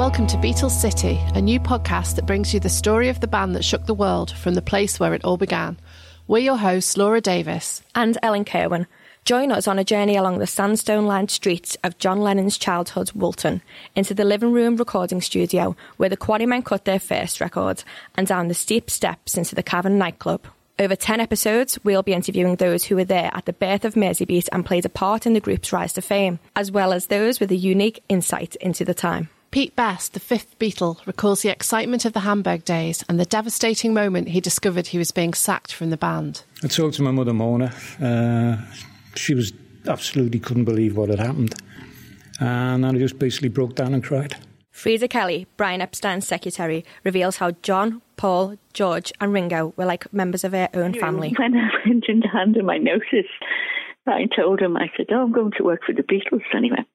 Welcome to Beatles City, a new podcast that brings you the story of the band that shook the world from the place where it all began. We're your hosts, Laura Davis and Ellen Kerwin. Join us on a journey along the sandstone lined streets of John Lennon's childhood, Woolton, into the living room recording studio where the Quarrymen cut their first record, and down the steep steps into the Cavern nightclub. Over 10 episodes, we'll be interviewing those who were there at the birth of Merseybeat and played a part in the group's rise to fame, as well as those with a unique insight into the time. Pete Best, the fifth Beatle, recalls the excitement of the Hamburg days and the devastating moment he discovered he was being sacked from the band. I talked to my mother, Mona. Uh, she was absolutely couldn't believe what had happened. And I just basically broke down and cried. Freda Kelly, Brian Epstein's secretary, reveals how John, Paul, George, and Ringo were like members of their own family. When I went in to hand him my notice, I told him, I said, Oh, I'm going to work for the Beatles. And he went,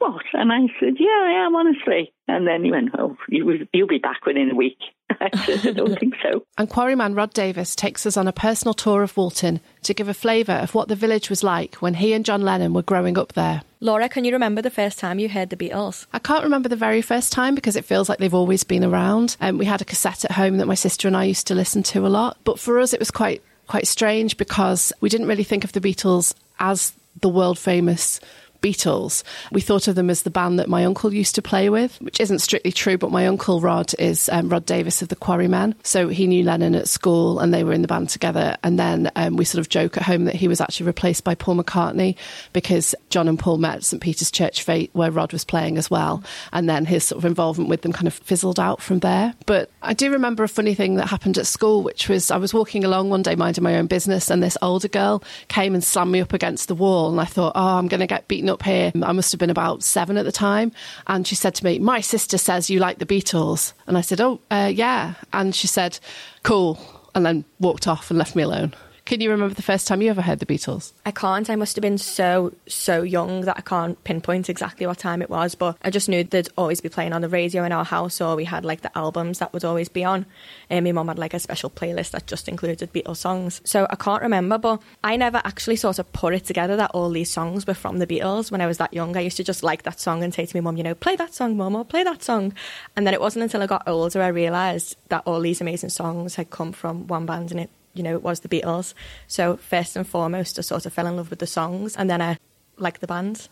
what? And I said, yeah, I am, honestly. And then he went, oh, you, you'll be back within a week. I said, I don't think so. And quarryman Rod Davis takes us on a personal tour of Woolton to give a flavour of what the village was like when he and John Lennon were growing up there. Laura, can you remember the first time you heard the Beatles? I can't remember the very first time because it feels like they've always been around. Um, we had a cassette at home that my sister and I used to listen to a lot. But for us, it was quite quite strange because we didn't really think of the Beatles as the world famous Beatles. We thought of them as the band that my uncle used to play with, which isn't strictly true, but my uncle Rod is um, Rod Davis of the Quarrymen. So he knew Lennon at school and they were in the band together. And then um, we sort of joke at home that he was actually replaced by Paul McCartney because John and Paul met at St. Peter's Church Fete where Rod was playing as well. And then his sort of involvement with them kind of fizzled out from there. But I do remember a funny thing that happened at school, which was I was walking along one day minding my own business and this older girl came and slammed me up against the wall. And I thought, oh, I'm going to get beaten up here. I must have been about seven at the time. And she said to me, My sister says you like the Beatles. And I said, Oh, uh, yeah. And she said, Cool. And then walked off and left me alone. Can you remember the first time you ever heard the Beatles? I can't. I must have been so, so young that I can't pinpoint exactly what time it was, but I just knew they'd always be playing on the radio in our house, or we had like the albums that would always be on. And my mum had like a special playlist that just included Beatles songs. So I can't remember, but I never actually sort of put it together that all these songs were from the Beatles when I was that young. I used to just like that song and say to my mum, you know, play that song, mum, or play that song. And then it wasn't until I got older I realised that all these amazing songs had come from one band and it you know, it was the Beatles. So first and foremost, I sort of fell in love with the songs, and then I liked the bands.